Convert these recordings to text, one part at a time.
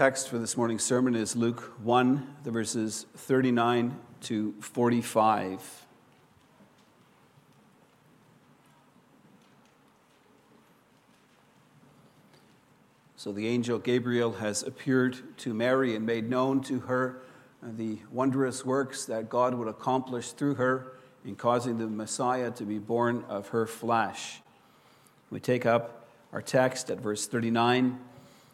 text for this morning's sermon is Luke 1, the verses 39 to 45. So the angel Gabriel has appeared to Mary and made known to her the wondrous works that God would accomplish through her in causing the Messiah to be born of her flesh. We take up our text at verse 39.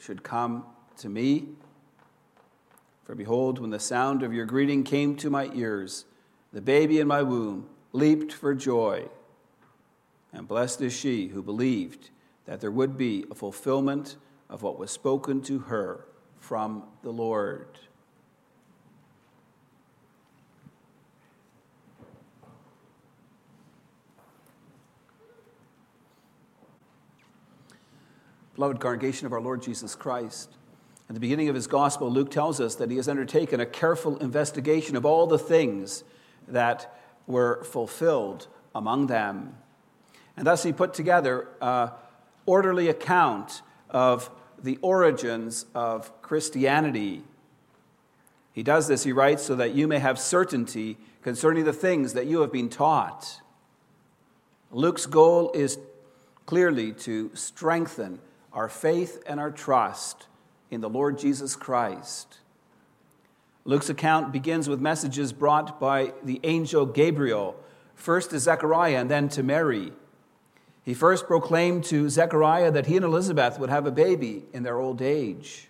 should come to me? For behold, when the sound of your greeting came to my ears, the baby in my womb leaped for joy. And blessed is she who believed that there would be a fulfillment of what was spoken to her from the Lord. Beloved congregation of our Lord Jesus Christ, at the beginning of his gospel, Luke tells us that he has undertaken a careful investigation of all the things that were fulfilled among them. And thus he put together an orderly account of the origins of Christianity. He does this, he writes, so that you may have certainty concerning the things that you have been taught. Luke's goal is clearly to strengthen our faith and our trust in the Lord Jesus Christ. Luke's account begins with messages brought by the angel Gabriel, first to Zechariah and then to Mary. He first proclaimed to Zechariah that he and Elizabeth would have a baby in their old age.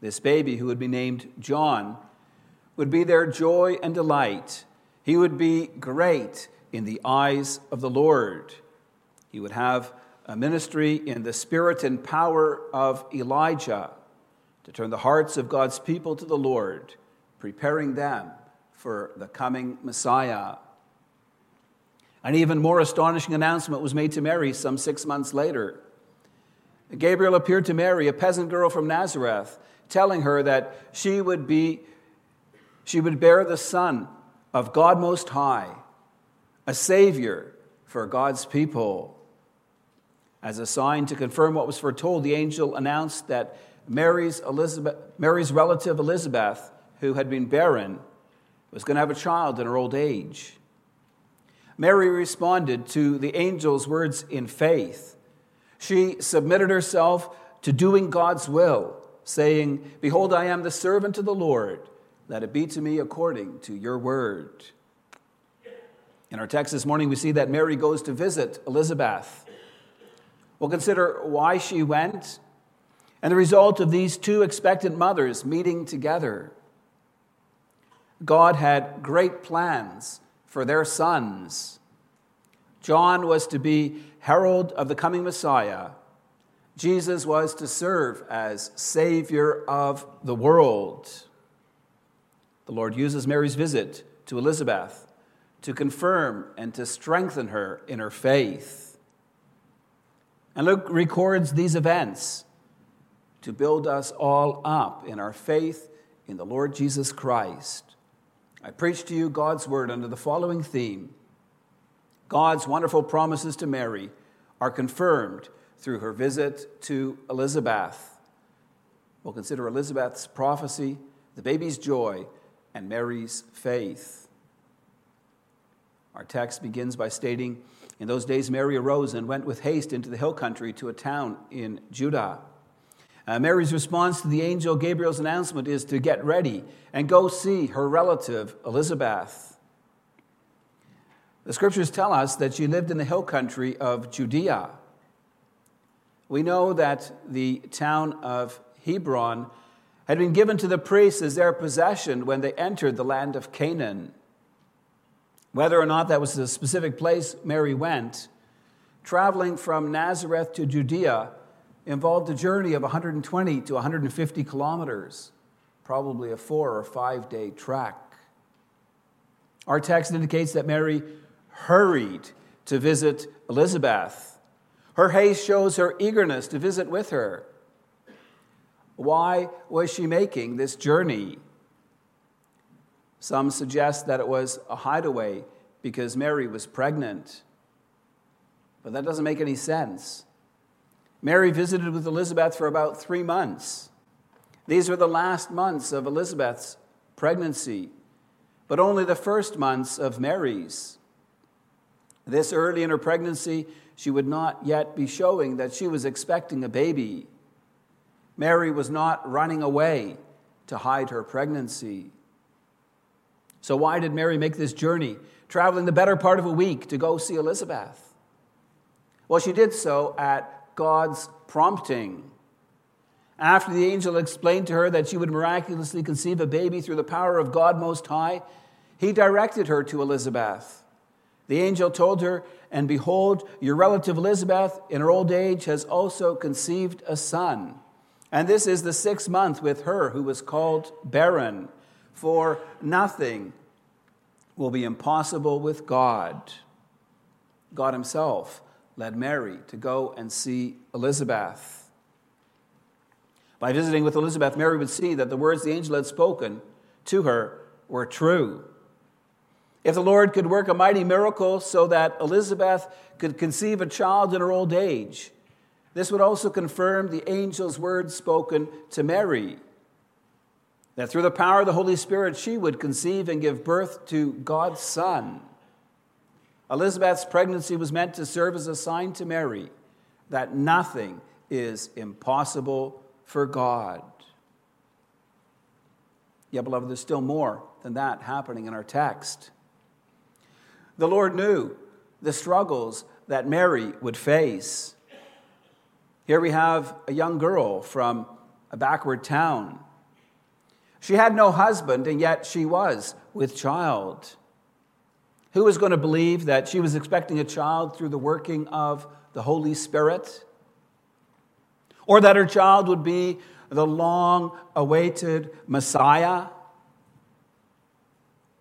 This baby, who would be named John, would be their joy and delight. He would be great in the eyes of the Lord. He would have a ministry in the spirit and power of Elijah to turn the hearts of God's people to the Lord, preparing them for the coming Messiah. An even more astonishing announcement was made to Mary some six months later. Gabriel appeared to Mary, a peasant girl from Nazareth, telling her that she would be she would bear the son of God most high, a savior for God's people. As a sign to confirm what was foretold, the angel announced that Mary's, Elizabeth, Mary's relative Elizabeth, who had been barren, was going to have a child in her old age. Mary responded to the angel's words in faith. She submitted herself to doing God's will, saying, Behold, I am the servant of the Lord. Let it be to me according to your word. In our text this morning, we see that Mary goes to visit Elizabeth. We'll consider why she went and the result of these two expectant mothers meeting together. God had great plans for their sons. John was to be herald of the coming Messiah. Jesus was to serve as Savior of the world. The Lord uses Mary's visit to Elizabeth to confirm and to strengthen her in her faith. And Luke records these events to build us all up in our faith in the Lord Jesus Christ. I preach to you God's word under the following theme God's wonderful promises to Mary are confirmed through her visit to Elizabeth. We'll consider Elizabeth's prophecy, the baby's joy, and Mary's faith. Our text begins by stating, in those days, Mary arose and went with haste into the hill country to a town in Judah. Uh, Mary's response to the angel Gabriel's announcement is to get ready and go see her relative Elizabeth. The scriptures tell us that she lived in the hill country of Judea. We know that the town of Hebron had been given to the priests as their possession when they entered the land of Canaan. Whether or not that was the specific place Mary went, traveling from Nazareth to Judea involved a journey of 120 to 150 kilometers, probably a four or five day trek. Our text indicates that Mary hurried to visit Elizabeth. Her haste shows her eagerness to visit with her. Why was she making this journey? Some suggest that it was a hideaway because Mary was pregnant. But that doesn't make any sense. Mary visited with Elizabeth for about three months. These were the last months of Elizabeth's pregnancy, but only the first months of Mary's. This early in her pregnancy, she would not yet be showing that she was expecting a baby. Mary was not running away to hide her pregnancy. So, why did Mary make this journey, traveling the better part of a week to go see Elizabeth? Well, she did so at God's prompting. After the angel explained to her that she would miraculously conceive a baby through the power of God Most High, he directed her to Elizabeth. The angel told her, And behold, your relative Elizabeth, in her old age, has also conceived a son. And this is the sixth month with her who was called barren, for nothing will be impossible with God. God Himself led Mary to go and see Elizabeth. By visiting with Elizabeth, Mary would see that the words the angel had spoken to her were true. If the Lord could work a mighty miracle so that Elizabeth could conceive a child in her old age, this would also confirm the angel's words spoken to Mary that through the power of the Holy Spirit she would conceive and give birth to God's Son. Elizabeth's pregnancy was meant to serve as a sign to Mary that nothing is impossible for God. Yet, beloved, there's still more than that happening in our text. The Lord knew the struggles that Mary would face. Here we have a young girl from a backward town. She had no husband, and yet she was with child. Who was going to believe that she was expecting a child through the working of the Holy Spirit? Or that her child would be the long awaited Messiah?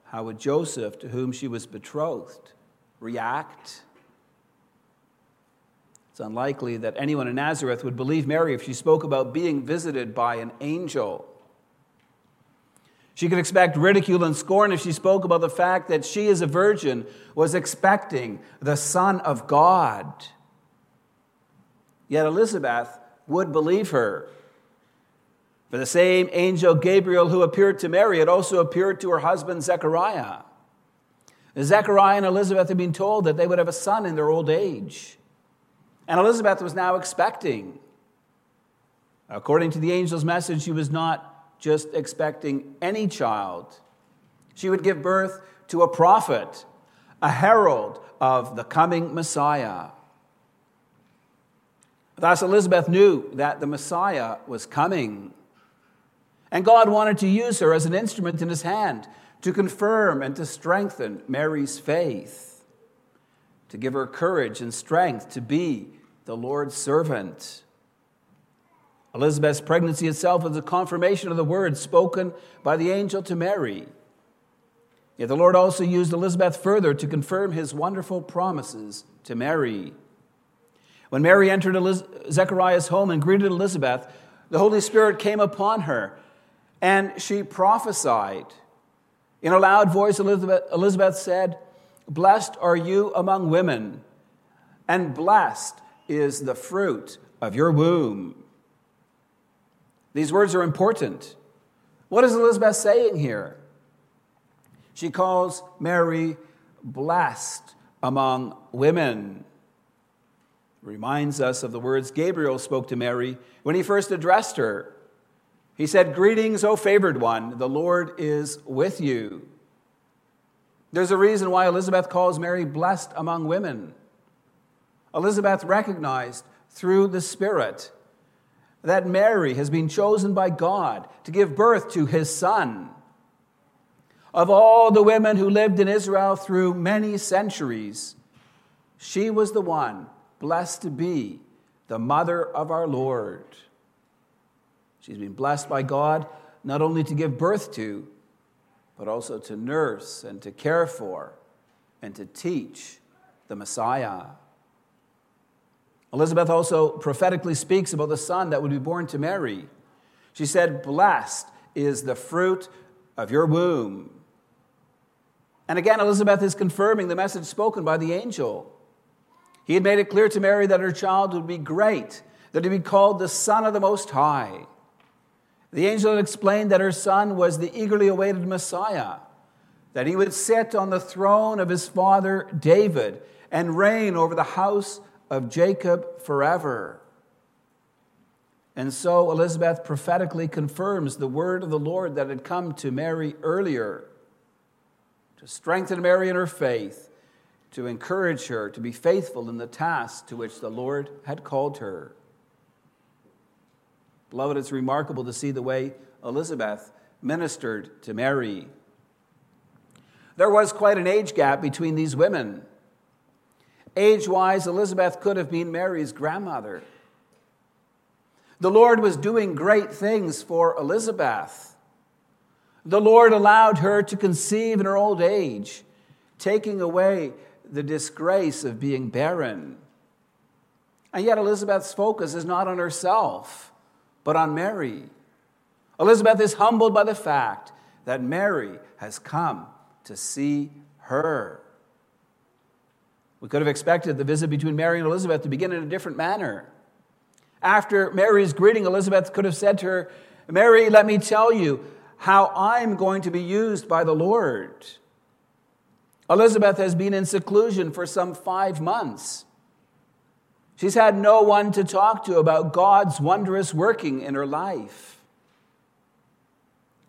How would Joseph, to whom she was betrothed, react? It's unlikely that anyone in Nazareth would believe Mary if she spoke about being visited by an angel. She could expect ridicule and scorn if she spoke about the fact that she, as a virgin, was expecting the Son of God. Yet Elizabeth would believe her. For the same angel Gabriel who appeared to Mary had also appeared to her husband Zechariah. Zechariah and Elizabeth had been told that they would have a son in their old age. And Elizabeth was now expecting. According to the angel's message, she was not just expecting any child. She would give birth to a prophet, a herald of the coming Messiah. Thus, Elizabeth knew that the Messiah was coming. And God wanted to use her as an instrument in his hand to confirm and to strengthen Mary's faith, to give her courage and strength to be the Lord's servant. Elizabeth's pregnancy itself was a confirmation of the words spoken by the angel to Mary. Yet the Lord also used Elizabeth further to confirm his wonderful promises to Mary. When Mary entered Eliz- Zechariah's home and greeted Elizabeth, the Holy Spirit came upon her and she prophesied. In a loud voice, Elizabeth, Elizabeth said, Blessed are you among women, and blessed is the fruit of your womb. These words are important. What is Elizabeth saying here? She calls Mary blessed among women. Reminds us of the words Gabriel spoke to Mary when he first addressed her. He said, Greetings, O favored one, the Lord is with you. There's a reason why Elizabeth calls Mary blessed among women. Elizabeth recognized through the Spirit that Mary has been chosen by God to give birth to his son. Of all the women who lived in Israel through many centuries, she was the one blessed to be the mother of our Lord. She's been blessed by God not only to give birth to, but also to nurse and to care for and to teach the Messiah. Elizabeth also prophetically speaks about the son that would be born to Mary. She said, Blessed is the fruit of your womb. And again, Elizabeth is confirming the message spoken by the angel. He had made it clear to Mary that her child would be great, that he'd be called the Son of the Most High. The angel had explained that her son was the eagerly awaited Messiah, that he would sit on the throne of his father David and reign over the house of Jacob forever. And so Elizabeth prophetically confirms the word of the Lord that had come to Mary earlier to strengthen Mary in her faith, to encourage her to be faithful in the task to which the Lord had called her. Beloved, it's remarkable to see the way Elizabeth ministered to Mary. There was quite an age gap between these women. Age wise, Elizabeth could have been Mary's grandmother. The Lord was doing great things for Elizabeth. The Lord allowed her to conceive in her old age, taking away the disgrace of being barren. And yet, Elizabeth's focus is not on herself, but on Mary. Elizabeth is humbled by the fact that Mary has come to see her. We could have expected the visit between Mary and Elizabeth to begin in a different manner. After Mary's greeting, Elizabeth could have said to her, Mary, let me tell you how I'm going to be used by the Lord. Elizabeth has been in seclusion for some five months. She's had no one to talk to about God's wondrous working in her life.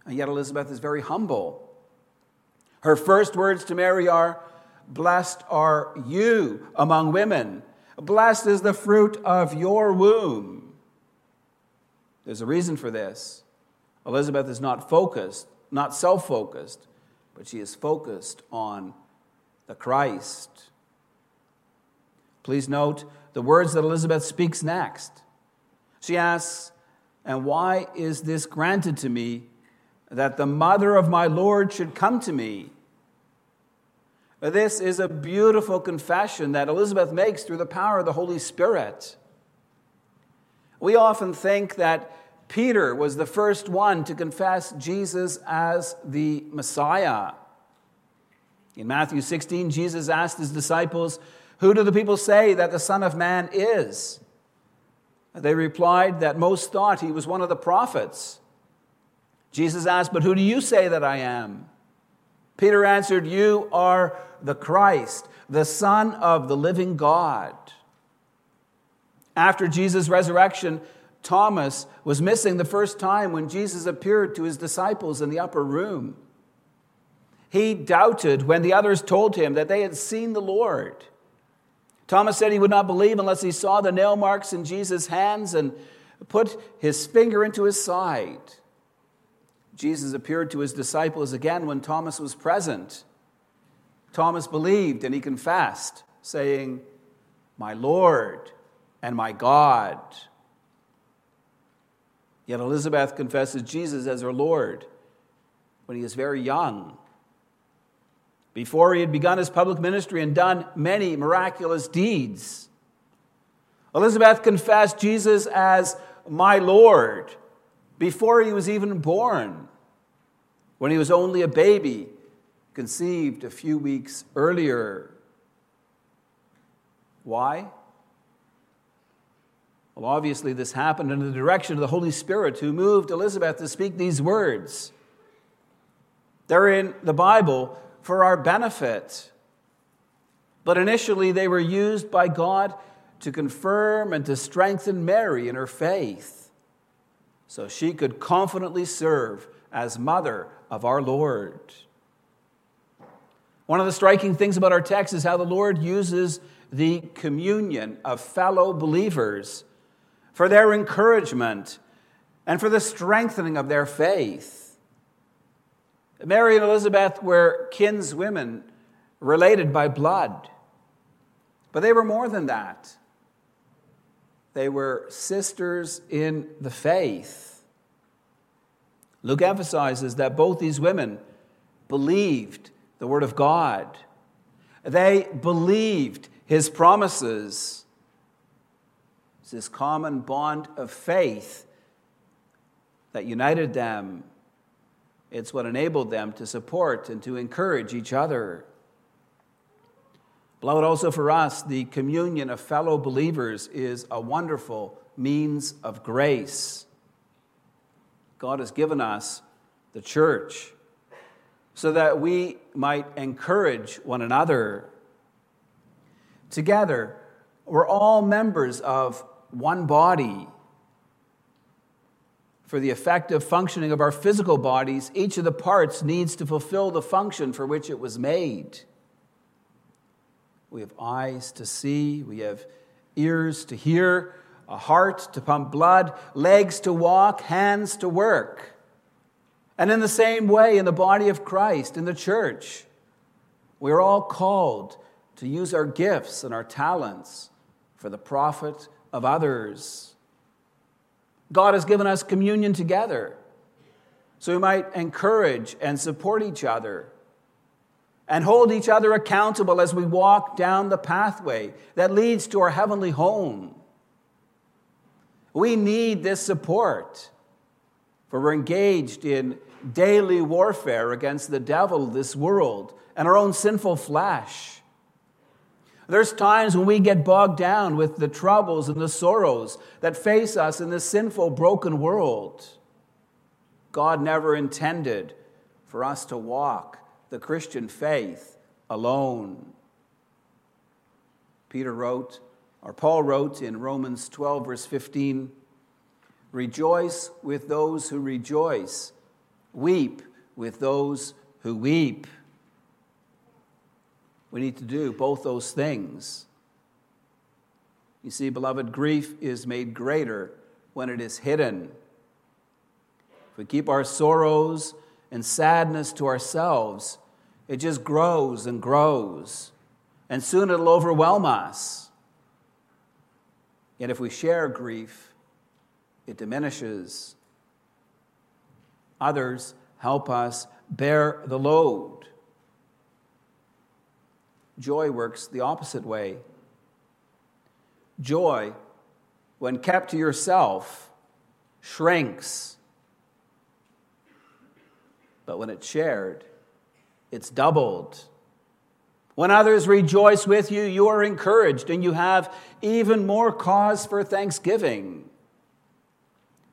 And yet, Elizabeth is very humble. Her first words to Mary are, Blessed are you among women. Blessed is the fruit of your womb. There's a reason for this. Elizabeth is not focused, not self focused, but she is focused on the Christ. Please note the words that Elizabeth speaks next. She asks, And why is this granted to me that the mother of my Lord should come to me? This is a beautiful confession that Elizabeth makes through the power of the Holy Spirit. We often think that Peter was the first one to confess Jesus as the Messiah. In Matthew 16, Jesus asked his disciples, Who do the people say that the Son of Man is? They replied that most thought he was one of the prophets. Jesus asked, But who do you say that I am? Peter answered, You are the Christ, the Son of the living God. After Jesus' resurrection, Thomas was missing the first time when Jesus appeared to his disciples in the upper room. He doubted when the others told him that they had seen the Lord. Thomas said he would not believe unless he saw the nail marks in Jesus' hands and put his finger into his side. Jesus appeared to his disciples again when Thomas was present. Thomas believed and he confessed, saying, My Lord and my God. Yet Elizabeth confesses Jesus as her Lord when he is very young. Before he had begun his public ministry and done many miraculous deeds, Elizabeth confessed Jesus as my Lord before he was even born, when he was only a baby conceived a few weeks earlier. Why? Well, obviously, this happened in the direction of the Holy Spirit who moved Elizabeth to speak these words. They're in the Bible for our benefit. But initially, they were used by God to confirm and to strengthen Mary in her faith so she could confidently serve as mother of our Lord. One of the striking things about our text is how the Lord uses the communion of fellow believers for their encouragement and for the strengthening of their faith. Mary and Elizabeth were kinswomen related by blood, but they were more than that. they were sisters in the faith. Luke emphasizes that both these women believed the Word of God, they believed His promises. It's this common bond of faith that united them. It's what enabled them to support and to encourage each other. Beloved, also for us, the communion of fellow believers is a wonderful means of grace. God has given us the church so that we might encourage one another. Together, we're all members of one body. For the effective functioning of our physical bodies, each of the parts needs to fulfill the function for which it was made. We have eyes to see, we have ears to hear, a heart to pump blood, legs to walk, hands to work. And in the same way, in the body of Christ, in the church, we're all called to use our gifts and our talents for the profit of others. God has given us communion together so we might encourage and support each other and hold each other accountable as we walk down the pathway that leads to our heavenly home. We need this support, for we're engaged in daily warfare against the devil, this world, and our own sinful flesh. There's times when we get bogged down with the troubles and the sorrows that face us in this sinful, broken world. God never intended for us to walk the Christian faith alone. Peter wrote, or Paul wrote in Romans 12, verse 15 Rejoice with those who rejoice, weep with those who weep. We need to do both those things. You see, beloved, grief is made greater when it is hidden. If we keep our sorrows and sadness to ourselves, it just grows and grows. And soon it'll overwhelm us. Yet if we share grief, it diminishes. Others help us bear the load. Joy works the opposite way. Joy, when kept to yourself, shrinks but when it's shared, it's doubled. When others rejoice with you, you are encouraged and you have even more cause for thanksgiving.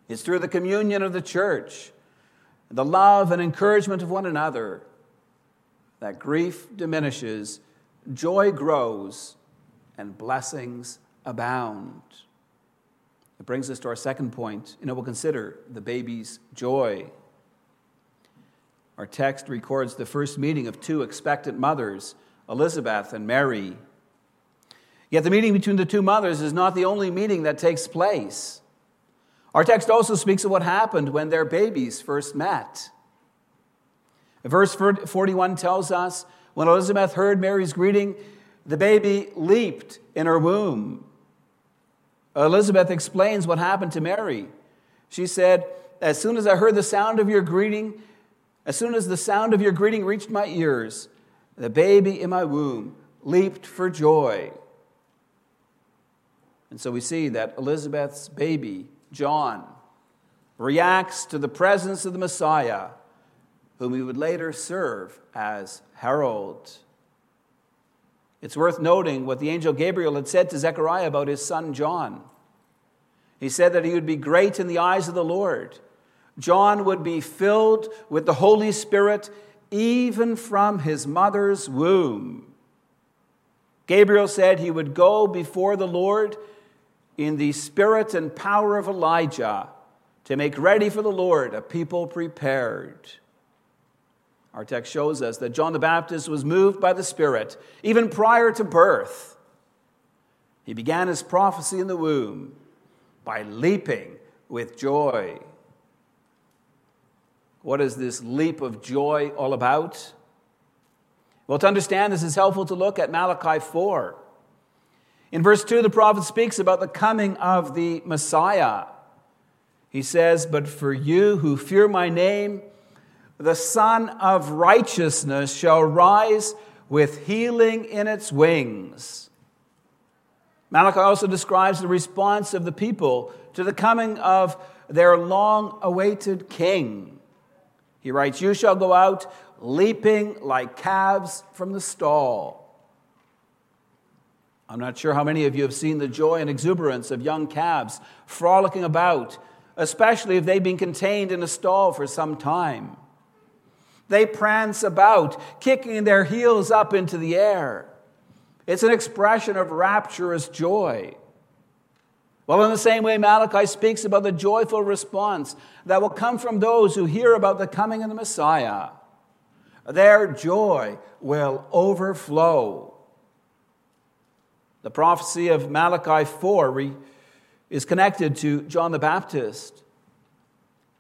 It's through the communion of the church, the love and encouragement of one another, that grief diminishes, joy grows, and blessings abound. It brings us to our second point, and it will consider the baby's joy. Our text records the first meeting of two expectant mothers, Elizabeth and Mary. Yet the meeting between the two mothers is not the only meeting that takes place. Our text also speaks of what happened when their babies first met. Verse 41 tells us when Elizabeth heard Mary's greeting, the baby leaped in her womb. Elizabeth explains what happened to Mary. She said, As soon as I heard the sound of your greeting, as soon as the sound of your greeting reached my ears, the baby in my womb leaped for joy. And so we see that Elizabeth's baby, John, reacts to the presence of the Messiah, whom he would later serve as herald. It's worth noting what the angel Gabriel had said to Zechariah about his son John. He said that he would be great in the eyes of the Lord John would be filled with the Holy Spirit even from his mother's womb. Gabriel said he would go before the Lord in the spirit and power of Elijah to make ready for the Lord a people prepared. Our text shows us that John the Baptist was moved by the Spirit even prior to birth. He began his prophecy in the womb by leaping with joy. What is this leap of joy all about? Well, to understand this, is helpful to look at Malachi 4. In verse 2, the prophet speaks about the coming of the Messiah. He says, But for you who fear my name, the Sun of Righteousness shall rise with healing in its wings. Malachi also describes the response of the people to the coming of their long awaited king. He writes, You shall go out leaping like calves from the stall. I'm not sure how many of you have seen the joy and exuberance of young calves frolicking about, especially if they've been contained in a stall for some time. They prance about, kicking their heels up into the air. It's an expression of rapturous joy. Well, in the same way, Malachi speaks about the joyful response that will come from those who hear about the coming of the Messiah. Their joy will overflow. The prophecy of Malachi 4 is connected to John the Baptist.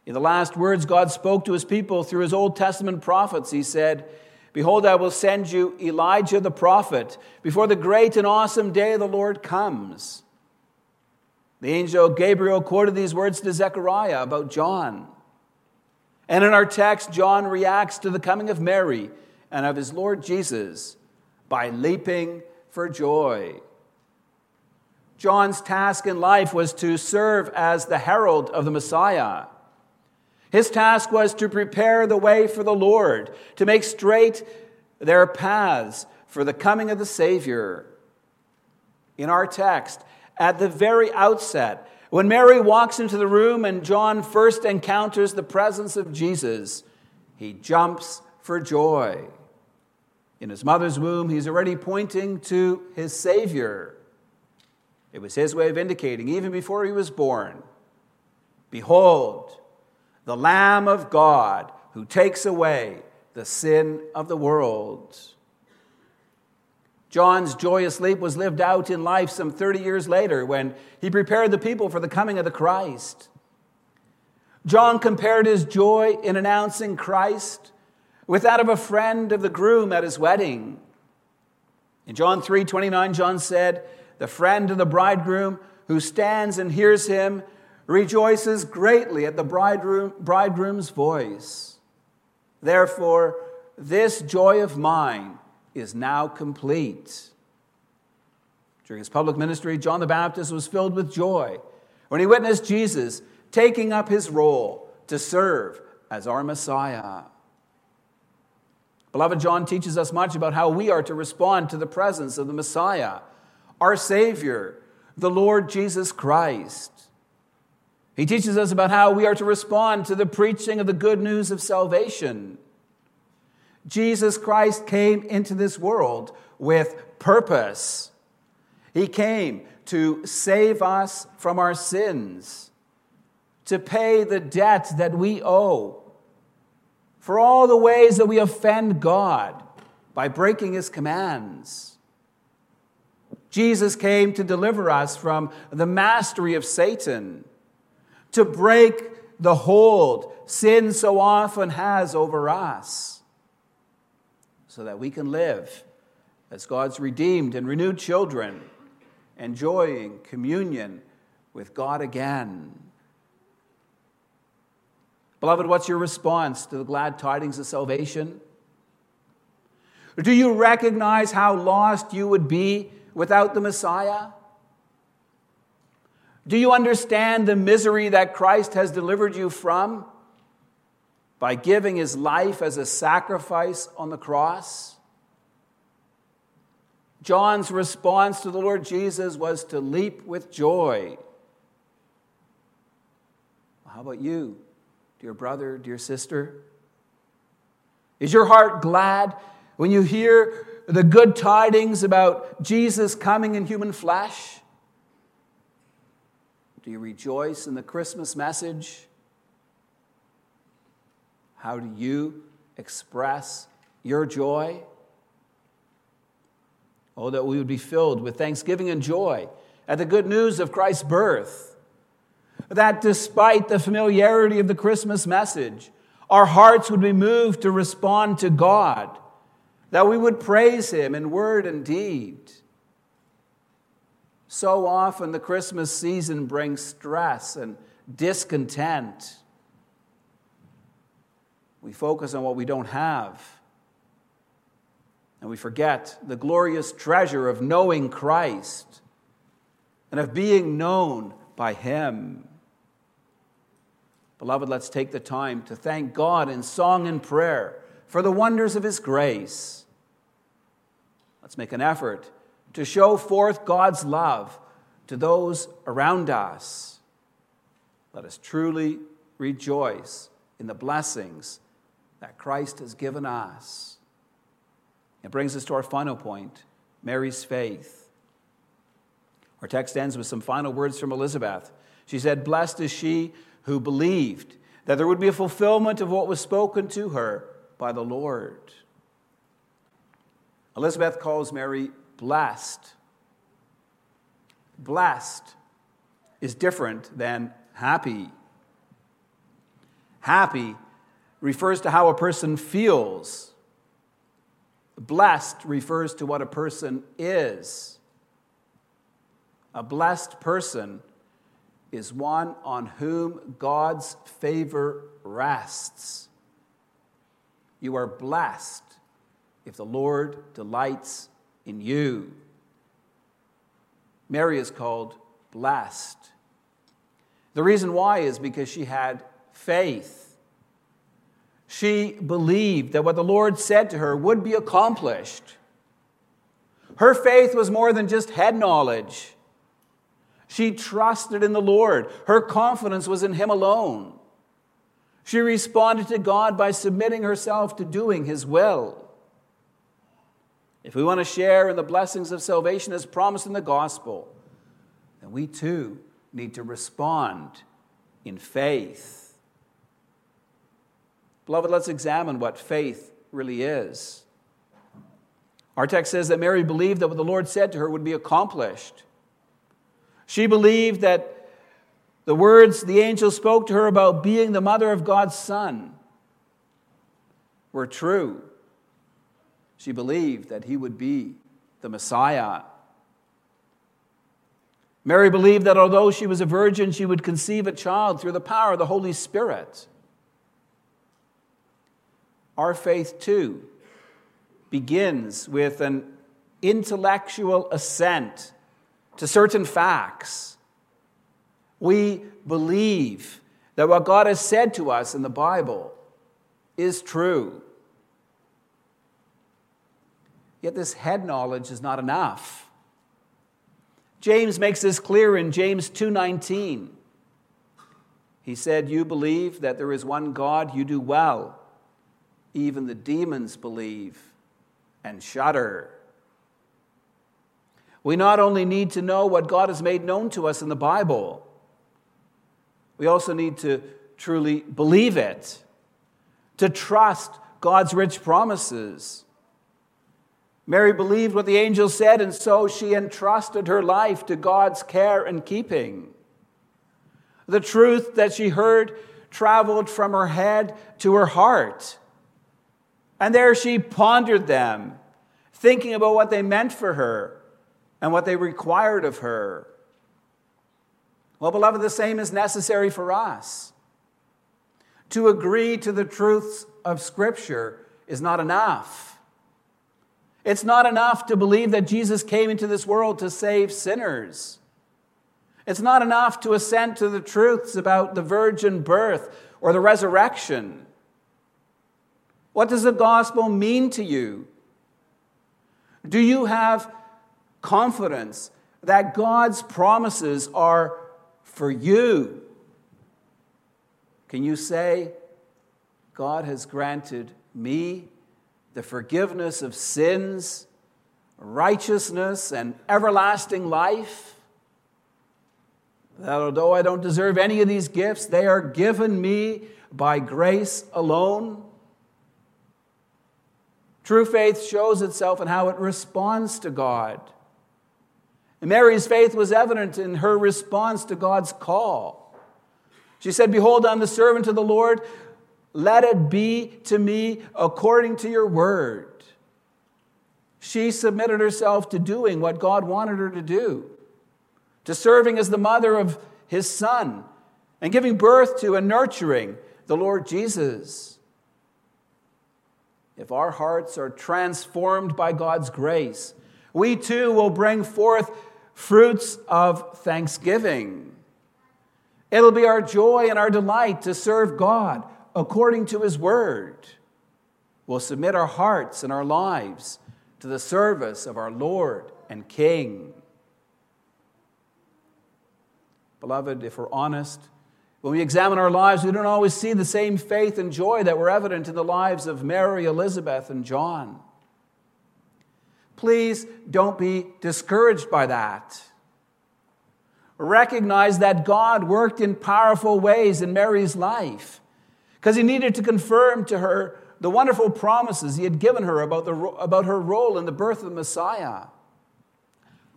In the last words God spoke to his people through his Old Testament prophets, he said, Behold, I will send you Elijah the prophet before the great and awesome day of the Lord comes. The angel Gabriel quoted these words to Zechariah about John. And in our text, John reacts to the coming of Mary and of his Lord Jesus by leaping for joy. John's task in life was to serve as the herald of the Messiah. His task was to prepare the way for the Lord, to make straight their paths for the coming of the Savior. In our text, at the very outset, when Mary walks into the room and John first encounters the presence of Jesus, he jumps for joy. In his mother's womb, he's already pointing to his Savior. It was his way of indicating, even before he was born Behold, the Lamb of God who takes away the sin of the world. John's joyous leap was lived out in life some 30 years later when he prepared the people for the coming of the Christ. John compared his joy in announcing Christ with that of a friend of the groom at his wedding. In John 3 29, John said, The friend of the bridegroom who stands and hears him rejoices greatly at the bridegroom, bridegroom's voice. Therefore, this joy of mine is now complete. During his public ministry, John the Baptist was filled with joy when he witnessed Jesus taking up his role to serve as our Messiah. Beloved, John teaches us much about how we are to respond to the presence of the Messiah, our Savior, the Lord Jesus Christ. He teaches us about how we are to respond to the preaching of the good news of salvation. Jesus Christ came into this world with purpose. He came to save us from our sins, to pay the debt that we owe, for all the ways that we offend God by breaking His commands. Jesus came to deliver us from the mastery of Satan to break the hold sin so often has over us, so that we can live as God's redeemed and renewed children, enjoying communion with God again. Beloved, what's your response to the glad tidings of salvation? Do you recognize how lost you would be without the Messiah? Do you understand the misery that Christ has delivered you from by giving his life as a sacrifice on the cross? John's response to the Lord Jesus was to leap with joy. How about you, dear brother, dear sister? Is your heart glad when you hear the good tidings about Jesus coming in human flesh? Do you rejoice in the Christmas message? How do you express your joy? Oh, that we would be filled with thanksgiving and joy at the good news of Christ's birth. That despite the familiarity of the Christmas message, our hearts would be moved to respond to God, that we would praise Him in word and deed. So often the Christmas season brings stress and discontent. We focus on what we don't have. And we forget the glorious treasure of knowing Christ and of being known by Him. Beloved, let's take the time to thank God in song and prayer for the wonders of His grace. Let's make an effort to show forth God's love to those around us. Let us truly rejoice in the blessings that Christ has given us. It brings us to our final point Mary's faith. Our text ends with some final words from Elizabeth. She said, Blessed is she who believed that there would be a fulfillment of what was spoken to her by the Lord. Elizabeth calls Mary blessed. Blessed is different than happy. Happy refers to how a person feels. Blessed refers to what a person is. A blessed person is one on whom God's favor rests. You are blessed if the Lord delights in you. Mary is called blessed. The reason why is because she had faith. She believed that what the Lord said to her would be accomplished. Her faith was more than just head knowledge. She trusted in the Lord. Her confidence was in Him alone. She responded to God by submitting herself to doing His will. If we want to share in the blessings of salvation as promised in the gospel, then we too need to respond in faith. Beloved, let's examine what faith really is. Our text says that Mary believed that what the Lord said to her would be accomplished. She believed that the words the angel spoke to her about being the mother of God's Son were true. She believed that he would be the Messiah. Mary believed that although she was a virgin, she would conceive a child through the power of the Holy Spirit. Our faith, too, begins with an intellectual assent to certain facts. We believe that what God has said to us in the Bible is true. Yet this head knowledge is not enough. James makes this clear in James 2:19. He said, "You believe that there is one God, you do well. Even the demons believe and shudder." We not only need to know what God has made known to us in the Bible, we also need to truly believe it, to trust God's rich promises. Mary believed what the angel said, and so she entrusted her life to God's care and keeping. The truth that she heard traveled from her head to her heart. And there she pondered them, thinking about what they meant for her and what they required of her. Well, beloved, the same is necessary for us. To agree to the truths of Scripture is not enough. It's not enough to believe that Jesus came into this world to save sinners. It's not enough to assent to the truths about the virgin birth or the resurrection. What does the gospel mean to you? Do you have confidence that God's promises are for you? Can you say, God has granted me the forgiveness of sins, righteousness, and everlasting life. That although I don't deserve any of these gifts, they are given me by grace alone. True faith shows itself in how it responds to God. And Mary's faith was evident in her response to God's call. She said, Behold, I'm the servant of the Lord. Let it be to me according to your word. She submitted herself to doing what God wanted her to do. to serving as the mother of his son, and giving birth to and nurturing the Lord Jesus. If our hearts are transformed by God's grace, we too will bring forth fruits of thanksgiving. It'll be our joy and our delight to serve God according to His word. We'll submit our hearts and our lives to the service of our Lord and King. Beloved, if we're honest, when we examine our lives, we don't always see the same faith and joy that were evident in the lives of Mary, Elizabeth, and John. Please don't be discouraged by that. Recognize that God worked in powerful ways in Mary's life because he needed to confirm to her the wonderful promises he had given her about, the, about her role in the birth of the Messiah.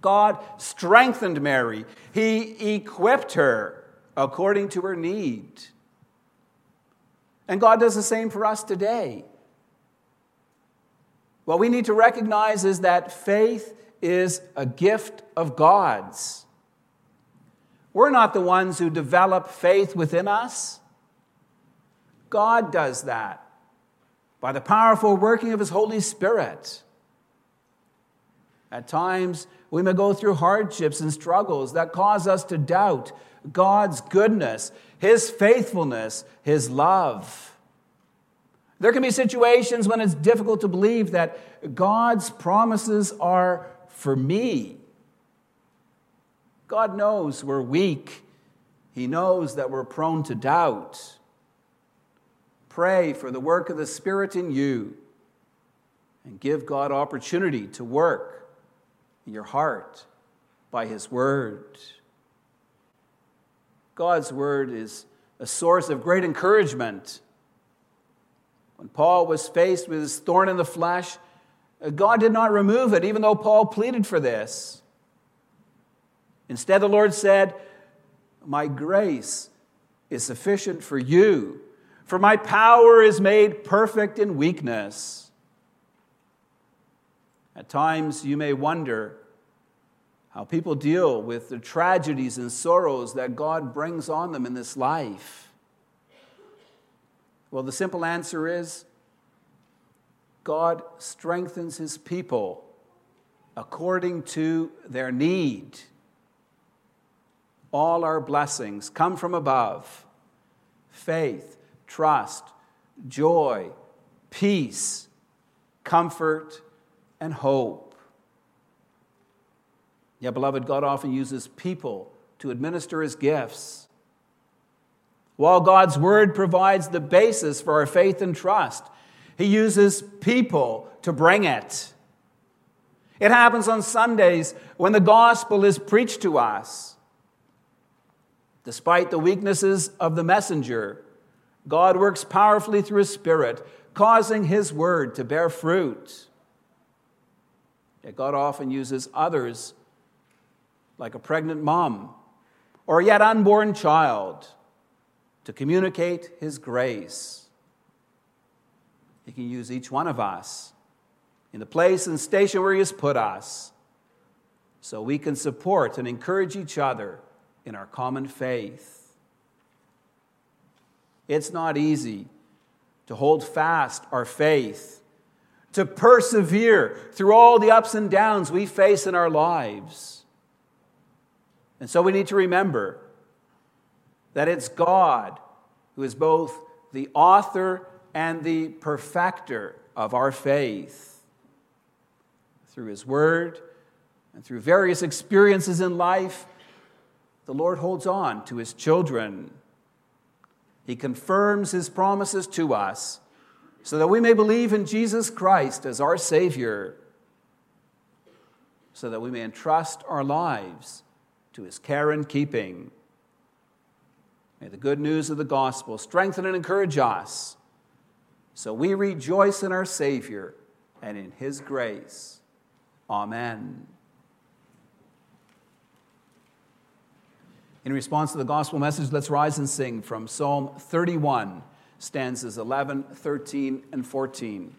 God strengthened Mary, He equipped her according to her need. And God does the same for us today. What we need to recognize is that faith is a gift of God's. We're not the ones who develop faith within us. God does that by the powerful working of His Holy Spirit. At times, we may go through hardships and struggles that cause us to doubt God's goodness, His faithfulness, His love. There can be situations when it's difficult to believe that God's promises are for me. God knows we're weak, He knows that we're prone to doubt. Pray for the work of the Spirit in you and give God opportunity to work in your heart by His Word. God's Word is a source of great encouragement when Paul was faced with his thorn in the flesh, uh, God did not remove it, even though Paul pleaded for this. Instead, the Lord said, My grace is sufficient for you, for my power is made perfect in weakness. At times, you may wonder how people deal with the tragedies and sorrows that God brings on them in this life. Well, the simple answer is God strengthens his people according to their need. All our blessings come from above faith, trust, joy, peace, comfort, and hope. Yeah, beloved, God often uses people to administer his gifts. While God's word provides the basis for our faith and trust, He uses people to bring it. It happens on Sundays when the gospel is preached to us. Despite the weaknesses of the messenger, God works powerfully through His Spirit, causing His word to bear fruit. Yet God often uses others, like a pregnant mom or yet unborn child to communicate His grace. He can use each one of us in the place and station where He has put us so we can support and encourage each other in our common faith. It's not easy to hold fast our faith, to persevere through all the ups and downs we face in our lives. And so we need to remember that it's God who is both the author and the perfecter of our faith. Through His Word and through various experiences in life, the Lord holds on to His children. He confirms His promises to us so that we may believe in Jesus Christ as our Savior, so that we may entrust our lives to His care and keeping. May the good news of the gospel strengthen and encourage us so we rejoice in our Savior and in His grace. Amen. In response to the gospel message, let's rise and sing from Psalm 31, stanzas 11, 13, and 14.